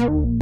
you